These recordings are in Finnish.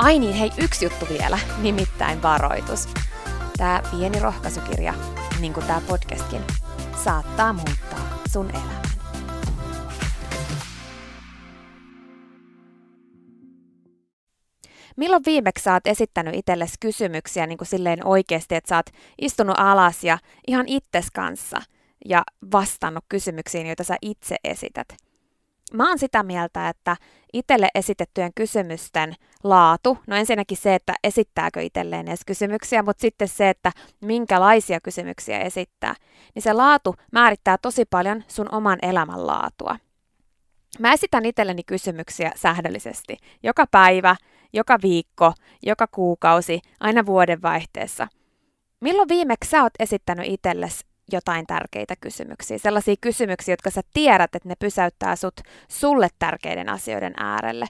Ai niin, hei, yksi juttu vielä, nimittäin varoitus. Tämä pieni rohkaisukirja, niin kuin tämä podcastkin, saattaa muuttaa sun elämän. Milloin viimeksi sä oot esittänyt itsellesi kysymyksiä niin kuin silleen oikeasti, että sä oot istunut alas ja ihan itses kanssa ja vastannut kysymyksiin, joita sä itse esität? Mä oon sitä mieltä, että itselle esitettyjen kysymysten laatu, no ensinnäkin se, että esittääkö itselleen edes kysymyksiä, mutta sitten se, että minkälaisia kysymyksiä esittää, niin se laatu määrittää tosi paljon sun oman elämän laatua. Mä esitän itselleni kysymyksiä säännöllisesti, joka päivä, joka viikko, joka kuukausi, aina vuodenvaihteessa. Milloin viimeksi sä oot esittänyt itsellesi jotain tärkeitä kysymyksiä. Sellaisia kysymyksiä, jotka sä tiedät, että ne pysäyttää sut sulle tärkeiden asioiden äärelle.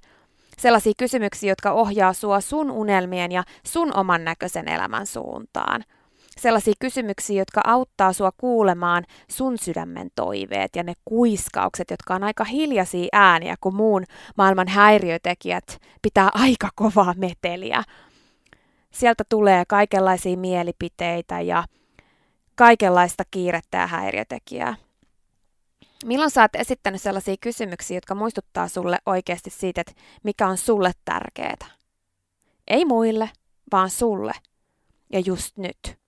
Sellaisia kysymyksiä, jotka ohjaa sua sun unelmien ja sun oman näköisen elämän suuntaan. Sellaisia kysymyksiä, jotka auttaa sua kuulemaan sun sydämen toiveet ja ne kuiskaukset, jotka on aika hiljaisia ääniä, kun muun maailman häiriötekijät pitää aika kovaa meteliä. Sieltä tulee kaikenlaisia mielipiteitä ja kaikenlaista kiirettä ja häiriötekijää. Milloin sä oot esittänyt sellaisia kysymyksiä, jotka muistuttaa sulle oikeasti siitä, että mikä on sulle tärkeää? Ei muille, vaan sulle. Ja just nyt.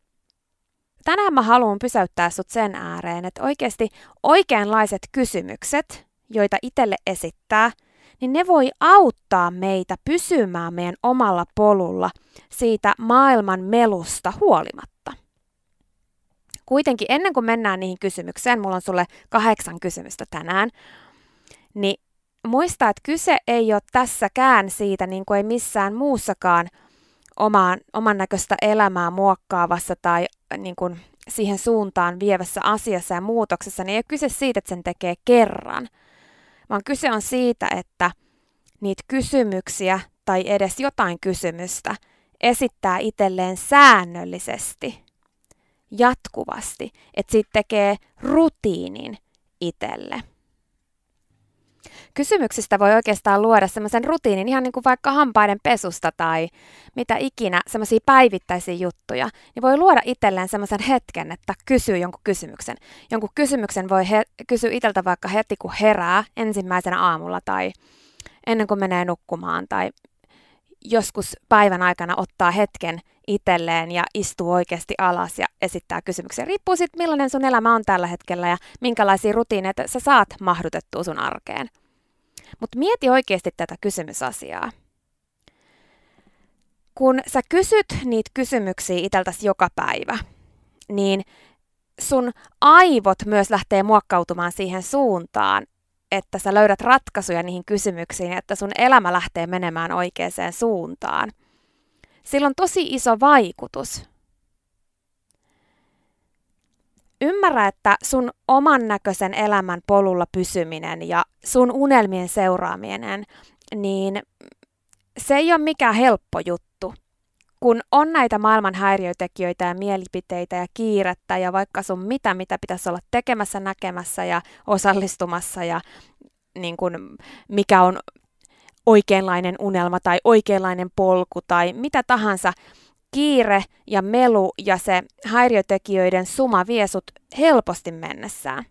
Tänään mä haluan pysäyttää sut sen ääreen, että oikeasti oikeanlaiset kysymykset, joita itselle esittää, niin ne voi auttaa meitä pysymään meidän omalla polulla siitä maailman melusta huolimatta. Kuitenkin ennen kuin mennään niihin kysymykseen, mulla on sulle kahdeksan kysymystä tänään, niin muista, että kyse ei ole tässäkään siitä, niin kuin ei missään muussakaan omaan, oman näköistä elämää muokkaavassa tai niin kuin siihen suuntaan vievässä asiassa ja muutoksessa, niin ei ole kyse siitä, että sen tekee kerran, vaan kyse on siitä, että niitä kysymyksiä tai edes jotain kysymystä esittää itselleen säännöllisesti jatkuvasti, että siitä tekee rutiinin itselle. Kysymyksistä voi oikeastaan luoda semmoisen rutiinin, ihan niin kuin vaikka hampaiden pesusta tai mitä ikinä, semmoisia päivittäisiä juttuja, niin voi luoda itselleen semmoisen hetken, että kysyy jonkun kysymyksen. Jonkun kysymyksen voi he- kysyä itseltä vaikka heti, kun herää ensimmäisenä aamulla tai ennen kuin menee nukkumaan tai joskus päivän aikana ottaa hetken itselleen ja istuu oikeasti alas ja esittää kysymyksiä. Riippuu sitten, millainen sun elämä on tällä hetkellä ja minkälaisia rutiineita sä saat mahdutettua sun arkeen. Mutta mieti oikeasti tätä kysymysasiaa. Kun sä kysyt niitä kysymyksiä iteltäsi joka päivä, niin sun aivot myös lähtee muokkautumaan siihen suuntaan, että sä löydät ratkaisuja niihin kysymyksiin, että sun elämä lähtee menemään oikeaan suuntaan. Sillä on tosi iso vaikutus. Ymmärrä, että sun oman näköisen elämän polulla pysyminen ja sun unelmien seuraaminen, niin se ei ole mikään helppo juttu. Kun on näitä maailman häiriötekijöitä ja mielipiteitä ja kiirettä ja vaikka sun mitä, mitä pitäisi olla tekemässä, näkemässä ja osallistumassa ja niin kun, mikä on oikeanlainen unelma tai oikeanlainen polku tai mitä tahansa, kiire ja melu ja se häiriötekijöiden suma vie sut helposti mennessään.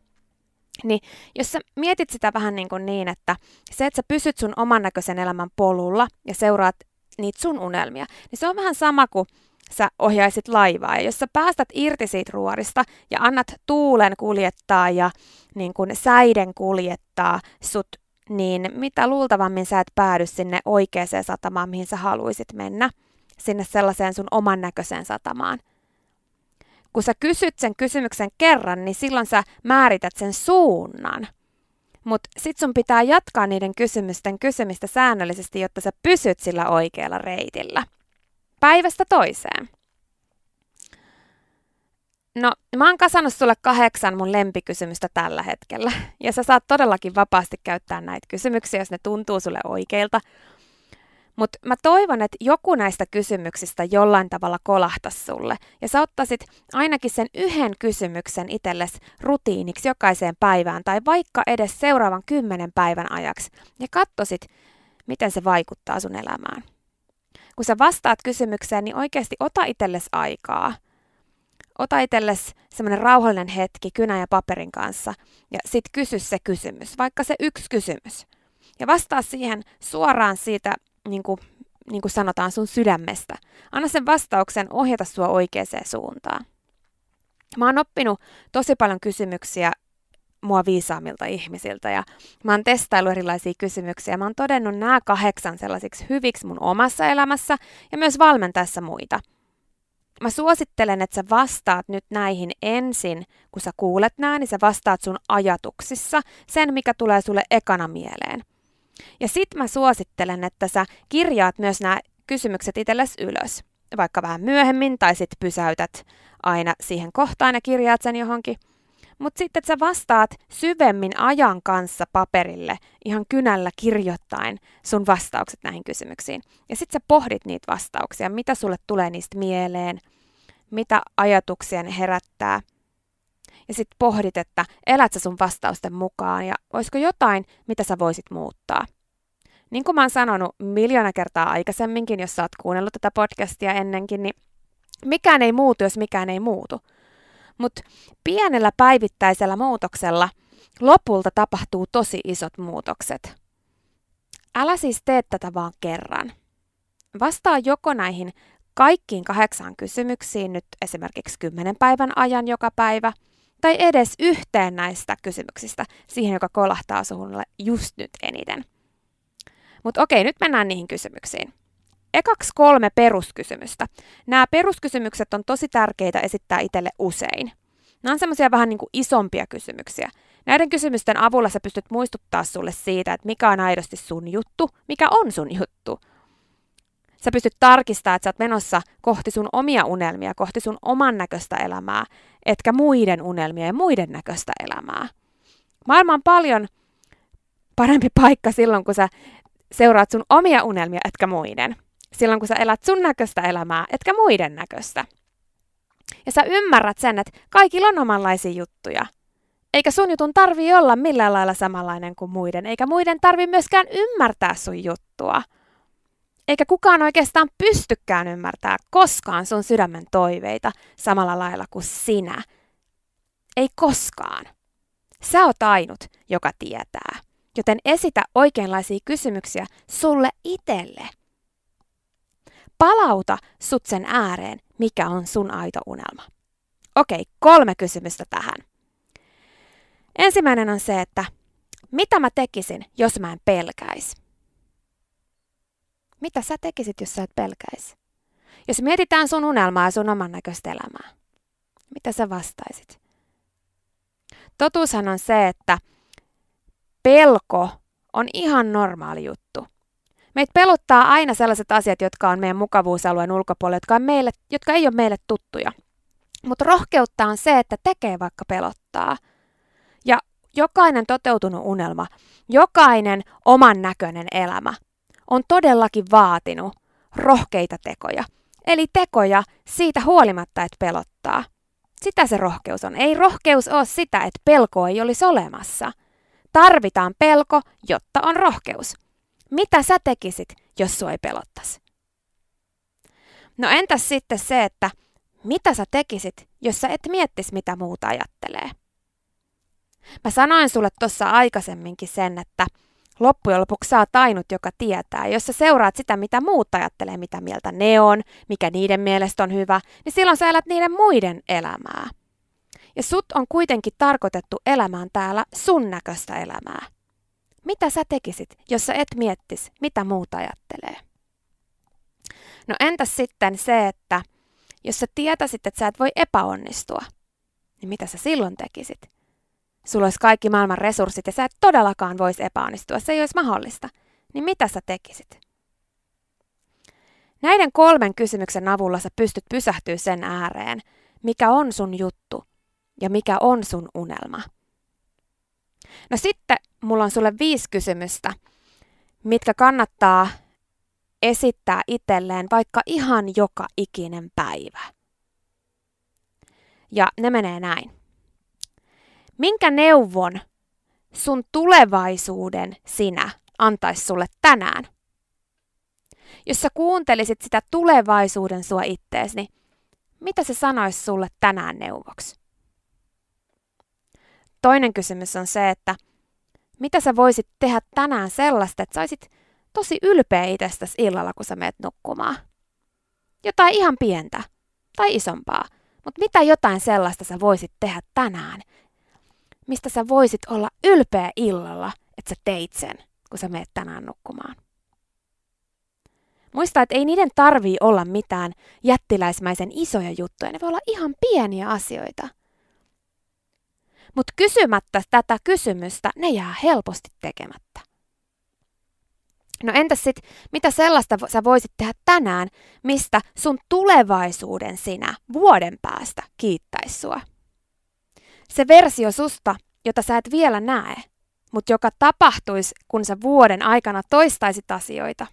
Niin jos sä mietit sitä vähän niin, kuin niin, että se, että sä pysyt sun oman näköisen elämän polulla ja seuraat niitä sun unelmia, niin se on vähän sama kuin sä ohjaisit laivaa. Ja jos sä päästät irti siitä ruorista ja annat tuulen kuljettaa ja niin kun säiden kuljettaa sut, niin mitä luultavammin sä et päädy sinne oikeaan satamaan, mihin sä haluaisit mennä, sinne sellaiseen sun oman näköiseen satamaan. Kun sä kysyt sen kysymyksen kerran, niin silloin sä määrität sen suunnan. Mutta sit sun pitää jatkaa niiden kysymysten kysymistä säännöllisesti, jotta sä pysyt sillä oikealla reitillä. Päivästä toiseen. No, mä oon kasannut sulle kahdeksan mun lempikysymystä tällä hetkellä. Ja sä saat todellakin vapaasti käyttää näitä kysymyksiä, jos ne tuntuu sulle oikeilta. Mutta mä toivon, että joku näistä kysymyksistä jollain tavalla kolahtas sulle. Ja sä ottaisit ainakin sen yhden kysymyksen itsellesi rutiiniksi jokaiseen päivään tai vaikka edes seuraavan kymmenen päivän ajaksi. Ja katsosit, miten se vaikuttaa sun elämään. Kun sä vastaat kysymykseen, niin oikeasti ota itsellesi aikaa. Ota itsellesi semmoinen rauhallinen hetki kynä ja paperin kanssa ja sit kysy se kysymys, vaikka se yksi kysymys. Ja vastaa siihen suoraan siitä niin kuin, niin kuin sanotaan, sun sydämestä. Anna sen vastauksen ohjata sua oikeaan suuntaan. Mä oon oppinut tosi paljon kysymyksiä mua viisaamilta ihmisiltä ja mä oon testaillut erilaisia kysymyksiä. Mä oon todennut nämä kahdeksan sellaisiksi hyviksi mun omassa elämässä ja myös valmentaessa muita. Mä suosittelen, että sä vastaat nyt näihin ensin, kun sä kuulet nämä, niin sä vastaat sun ajatuksissa sen, mikä tulee sulle ekana mieleen. Ja sit mä suosittelen, että sä kirjaat myös nämä kysymykset itsellesi ylös, vaikka vähän myöhemmin, tai sit pysäytät aina siihen kohtaan ja kirjaat sen johonkin. Mutta sitten, sä vastaat syvemmin ajan kanssa paperille, ihan kynällä kirjoittain sun vastaukset näihin kysymyksiin. Ja sitten sä pohdit niitä vastauksia, mitä sulle tulee niistä mieleen, mitä ajatuksia ne herättää. Ja sitten pohdit, että elät sä sun vastausten mukaan ja olisiko jotain, mitä sä voisit muuttaa. Niin kuin mä oon sanonut miljoona kertaa aikaisemminkin, jos sä oot kuunnellut tätä podcastia ennenkin, niin mikään ei muutu, jos mikään ei muutu. Mutta pienellä päivittäisellä muutoksella lopulta tapahtuu tosi isot muutokset. Älä siis tee tätä vaan kerran. Vastaa joko näihin kaikkiin kahdeksaan kysymyksiin nyt esimerkiksi kymmenen päivän ajan joka päivä, tai edes yhteen näistä kysymyksistä siihen, joka kolahtaa sulle just nyt eniten. Mutta okei, nyt mennään niihin kysymyksiin. Ekaksi kolme peruskysymystä. Nämä peruskysymykset on tosi tärkeitä esittää itselle usein. Nämä on semmoisia vähän niin kuin isompia kysymyksiä. Näiden kysymysten avulla sä pystyt muistuttaa sulle siitä, että mikä on aidosti sun juttu, mikä on sun juttu. Sä pystyt tarkistamaan, että sä oot menossa kohti sun omia unelmia, kohti sun oman näköistä elämää, etkä muiden unelmia ja muiden näköistä elämää. Maailma on paljon parempi paikka silloin, kun sä seuraat sun omia unelmia, etkä muiden. Silloin, kun sä elät sun näköistä elämää, etkä muiden näköistä. Ja sä ymmärrät sen, että kaikilla on omanlaisia juttuja. Eikä sun jutun tarvi olla millään lailla samanlainen kuin muiden, eikä muiden tarvi myöskään ymmärtää sun juttua. Eikä kukaan oikeastaan pystykään ymmärtää koskaan sun sydämen toiveita samalla lailla kuin sinä. Ei koskaan. Sä oot ainut, joka tietää joten esitä oikeanlaisia kysymyksiä sulle itselle. Palauta sut sen ääreen, mikä on sun aito unelma. Okei, kolme kysymystä tähän. Ensimmäinen on se, että mitä mä tekisin, jos mä en pelkäisi? Mitä sä tekisit, jos sä et pelkäisi? Jos mietitään sun unelmaa ja sun oman näköistä elämää, mitä sä vastaisit? Totuushan on se, että pelko on ihan normaali juttu. Meitä pelottaa aina sellaiset asiat, jotka on meidän mukavuusalueen ulkopuolella, jotka, on meille, jotka ei ole meille tuttuja. Mutta rohkeutta on se, että tekee vaikka pelottaa. Ja jokainen toteutunut unelma, jokainen oman näköinen elämä on todellakin vaatinut rohkeita tekoja. Eli tekoja siitä huolimatta, että pelottaa. Sitä se rohkeus on. Ei rohkeus ole sitä, että pelko ei olisi olemassa. Tarvitaan pelko, jotta on rohkeus. Mitä sä tekisit, jos sua ei pelottaisi? No entäs sitten se, että mitä sä tekisit, jos sä et miettis, mitä muuta ajattelee? Mä sanoin sulle tuossa aikaisemminkin sen, että loppujen lopuksi sä oot ainut, joka tietää. Jos sä seuraat sitä, mitä muut ajattelee, mitä mieltä ne on, mikä niiden mielestä on hyvä, niin silloin sä elät niiden muiden elämää. Ja sut on kuitenkin tarkoitettu elämään täällä sun näköistä elämää. Mitä sä tekisit, jos sä et miettis, mitä muut ajattelee? No entäs sitten se, että jos sä tietäisit, että sä et voi epäonnistua, niin mitä sä silloin tekisit? Sulla olisi kaikki maailman resurssit ja sä et todellakaan voisi epäonnistua, se ei olisi mahdollista. Niin mitä sä tekisit? Näiden kolmen kysymyksen avulla sä pystyt pysähtyä sen ääreen, mikä on sun juttu ja mikä on sun unelma. No sitten mulla on sulle viisi kysymystä, mitkä kannattaa esittää itselleen vaikka ihan joka ikinen päivä. Ja ne menee näin. Minkä neuvon sun tulevaisuuden sinä antaisi sulle tänään? Jos sä kuuntelisit sitä tulevaisuuden sua itteesi, niin mitä se sanoisi sulle tänään neuvoksi? Toinen kysymys on se, että mitä sä voisit tehdä tänään sellaista, että saisit tosi ylpeä itsestäsi illalla, kun sä meet nukkumaan. Jotain ihan pientä tai isompaa, mutta mitä jotain sellaista sä voisit tehdä tänään, mistä sä voisit olla ylpeä illalla, että sä teit sen, kun sä meet tänään nukkumaan. Muista, että ei niiden tarvii olla mitään jättiläismäisen isoja juttuja, ne voi olla ihan pieniä asioita. Mutta kysymättä tätä kysymystä, ne jää helposti tekemättä. No entäs sit, mitä sellaista sä voisit tehdä tänään, mistä sun tulevaisuuden sinä vuoden päästä kiittäisi sua? Se versio susta, jota sä et vielä näe, mutta joka tapahtuisi, kun sä vuoden aikana toistaisit asioita.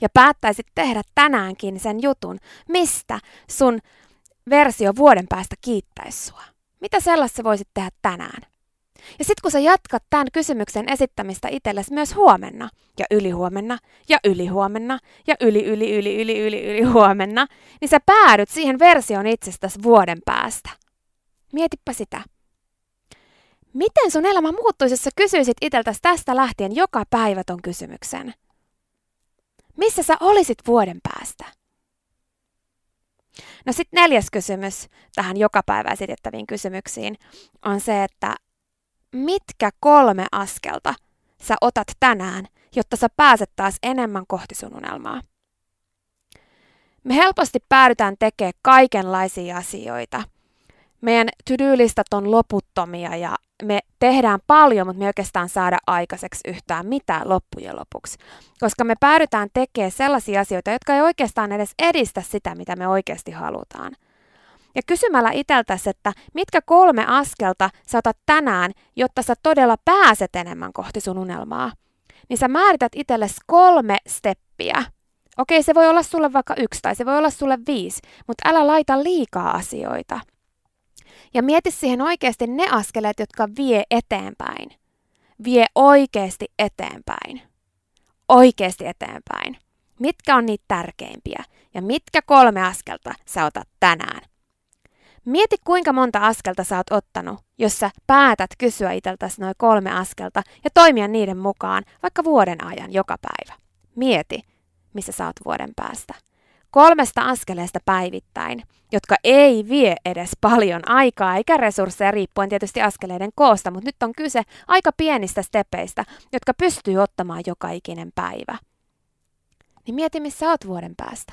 Ja päättäisit tehdä tänäänkin sen jutun, mistä sun versio vuoden päästä kiittäisi sua. Mitä sellaista voisit tehdä tänään? Ja sitten kun sä jatkat tämän kysymyksen esittämistä itsellesi myös huomenna ja ylihuomenna ja ylihuomenna ja yli yli yli yli yli yli huomenna, niin sä päädyt siihen versioon itsestäsi vuoden päästä. Mietipä sitä. Miten sun elämä muuttuisi, jos sä kysyisit itseltäsi tästä lähtien joka päivä ton kysymyksen? Missä sä olisit vuoden päästä? No sitten neljäs kysymys tähän joka päivä esitettäviin kysymyksiin on se, että mitkä kolme askelta sä otat tänään, jotta sä pääset taas enemmän kohti sun unelmaa? Me helposti päädytään tekemään kaikenlaisia asioita. Meidän to-do-listat on loputtomia ja me tehdään paljon, mutta me ei oikeastaan saada aikaiseksi yhtään mitään loppujen lopuksi. Koska me päädytään tekemään sellaisia asioita, jotka ei oikeastaan edes edistä sitä, mitä me oikeasti halutaan. Ja kysymällä iteltäsi, että mitkä kolme askelta sä otat tänään, jotta sä todella pääset enemmän kohti sun unelmaa, niin sä määrität itsellesi kolme steppiä. Okei, se voi olla sulle vaikka yksi tai se voi olla sulle viisi, mutta älä laita liikaa asioita. Ja mieti siihen oikeasti ne askeleet, jotka vie eteenpäin. Vie oikeasti eteenpäin. Oikeasti eteenpäin. Mitkä on niitä tärkeimpiä ja mitkä kolme askelta sä otat tänään. Mieti kuinka monta askelta sä oot ottanut, jos sä päätät kysyä itseltäsi noin kolme askelta ja toimia niiden mukaan vaikka vuoden ajan joka päivä. Mieti, missä sä oot vuoden päästä. Kolmesta askeleesta päivittäin, jotka ei vie edes paljon aikaa eikä resursseja riippuen tietysti askeleiden koosta, mutta nyt on kyse aika pienistä stepeistä, jotka pystyy ottamaan joka ikinen päivä. Niin mieti, missä oot vuoden päästä.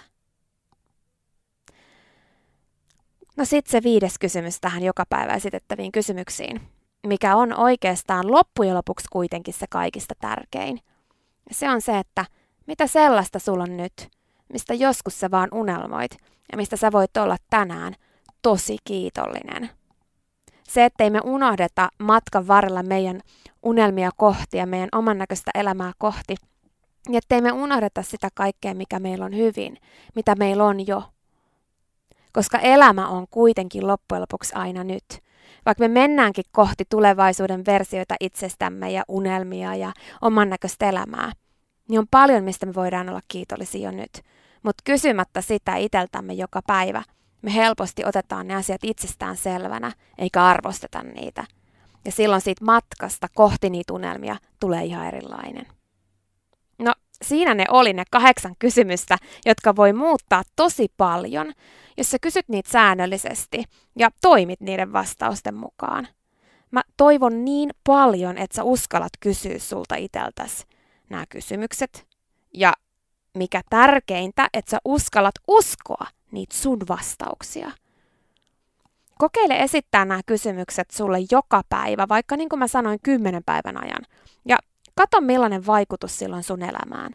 No sitten se viides kysymys tähän joka päivä esitettäviin kysymyksiin, mikä on oikeastaan loppujen lopuksi kuitenkin se kaikista tärkein. Se on se, että mitä sellaista sulla on nyt, mistä joskus sä vaan unelmoit ja mistä sä voit olla tänään tosi kiitollinen. Se, ettei me unohdeta matkan varrella meidän unelmia kohti ja meidän oman näköistä elämää kohti, ja ettei me unohdeta sitä kaikkea, mikä meillä on hyvin, mitä meillä on jo. Koska elämä on kuitenkin loppujen lopuksi aina nyt. Vaikka me mennäänkin kohti tulevaisuuden versioita itsestämme ja unelmia ja oman näköistä elämää, niin on paljon, mistä me voidaan olla kiitollisia jo nyt. Mutta kysymättä sitä iteltämme joka päivä, me helposti otetaan ne asiat itsestään selvänä, eikä arvosteta niitä. Ja silloin siitä matkasta kohti niitä unelmia tulee ihan erilainen. No, siinä ne oli ne kahdeksan kysymystä, jotka voi muuttaa tosi paljon, jos sä kysyt niitä säännöllisesti ja toimit niiden vastausten mukaan. Mä toivon niin paljon, että sä uskallat kysyä sulta iteltäsi nämä kysymykset. Ja mikä tärkeintä, että sä uskallat uskoa niitä sun vastauksia. Kokeile esittää nämä kysymykset sulle joka päivä, vaikka niin kuin mä sanoin kymmenen päivän ajan. Ja kato millainen vaikutus silloin sun elämään.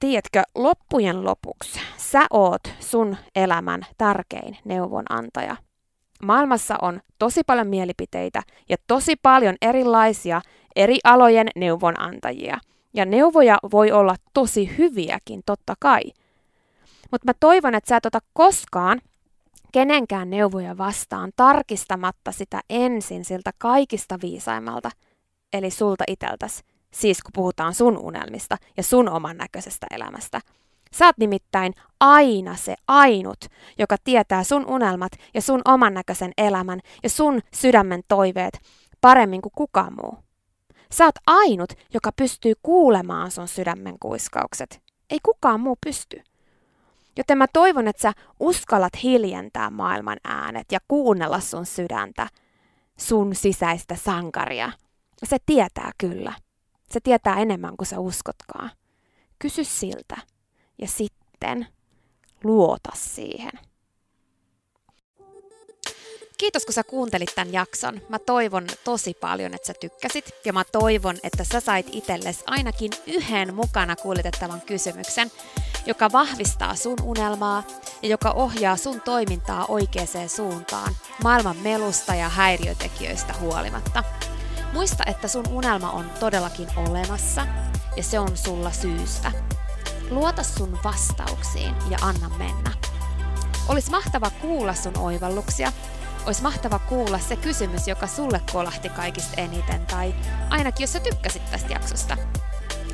Tiedätkö, loppujen lopuksi sä oot sun elämän tärkein neuvonantaja. Maailmassa on tosi paljon mielipiteitä ja tosi paljon erilaisia eri alojen neuvonantajia. Ja neuvoja voi olla tosi hyviäkin, totta kai. Mutta mä toivon, että sä et ota koskaan kenenkään neuvoja vastaan tarkistamatta sitä ensin siltä kaikista viisaimmalta, eli sulta iteltäs, siis kun puhutaan sun unelmista ja sun oman näköisestä elämästä. Sä oot nimittäin aina se ainut, joka tietää sun unelmat ja sun oman näköisen elämän ja sun sydämen toiveet paremmin kuin kukaan muu. Sä oot ainut, joka pystyy kuulemaan sun sydämen kuiskaukset. Ei kukaan muu pysty. Joten mä toivon, että sä uskallat hiljentää maailman äänet ja kuunnella sun sydäntä, sun sisäistä sankaria. Se tietää kyllä. Se tietää enemmän kuin sä uskotkaan. Kysy siltä ja sitten luota siihen. Kiitos kun sä kuuntelit tämän jakson. Mä toivon tosi paljon, että sä tykkäsit ja mä toivon, että sä sait itsellesi ainakin yhden mukana kuljetettavan kysymyksen, joka vahvistaa sun unelmaa ja joka ohjaa sun toimintaa oikeaan suuntaan maailman melusta ja häiriötekijöistä huolimatta. Muista, että sun unelma on todellakin olemassa ja se on sulla syystä. Luota sun vastauksiin ja anna mennä. Olisi mahtava kuulla sun oivalluksia olisi mahtava kuulla se kysymys, joka sulle kolahti kaikista eniten, tai ainakin jos sä tykkäsit tästä jaksosta.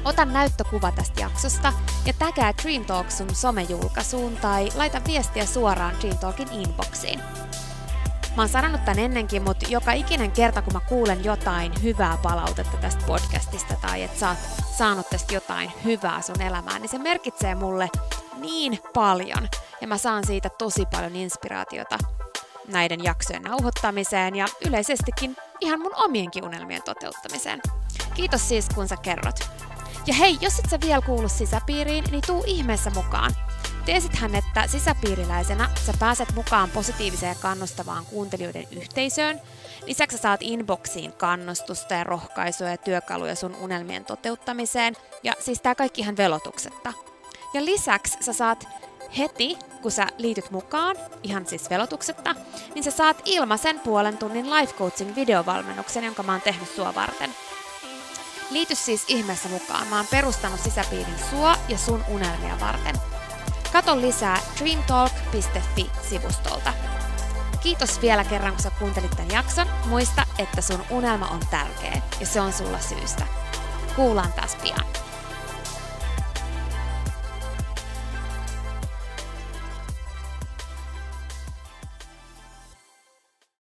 Ota näyttökuva tästä jaksosta ja tägää Dream Talk sun somejulkaisuun tai laita viestiä suoraan Dream Talkin inboxiin. Mä oon sanonut tän ennenkin, mutta joka ikinen kerta, kun mä kuulen jotain hyvää palautetta tästä podcastista tai että sä oot saanut tästä jotain hyvää sun elämään, niin se merkitsee mulle niin paljon ja mä saan siitä tosi paljon inspiraatiota näiden jaksojen nauhoittamiseen ja yleisestikin ihan mun omienkin unelmien toteuttamiseen. Kiitos siis, kun sä kerrot. Ja hei, jos et sä vielä kuulu sisäpiiriin, niin tuu ihmeessä mukaan. Tiesithän, että sisäpiiriläisenä sä pääset mukaan positiiviseen ja kannustavaan kuuntelijoiden yhteisöön. Lisäksi sä saat inboxiin kannustusta ja rohkaisua ja työkaluja sun unelmien toteuttamiseen. Ja siis tää kaikki ihan velotuksetta. Ja lisäksi sä saat heti, kun sä liityt mukaan, ihan siis velotuksetta, niin sä saat ilmaisen puolen tunnin life coaching videovalmennuksen, jonka mä oon tehnyt sua varten. Liity siis ihmeessä mukaan. Mä oon perustanut sisäpiirin sua ja sun unelmia varten. Kato lisää dreamtalk.fi-sivustolta. Kiitos vielä kerran, kun sä kuuntelit tämän jakson. Muista, että sun unelma on tärkeä ja se on sulla syystä. Kuullaan taas pian.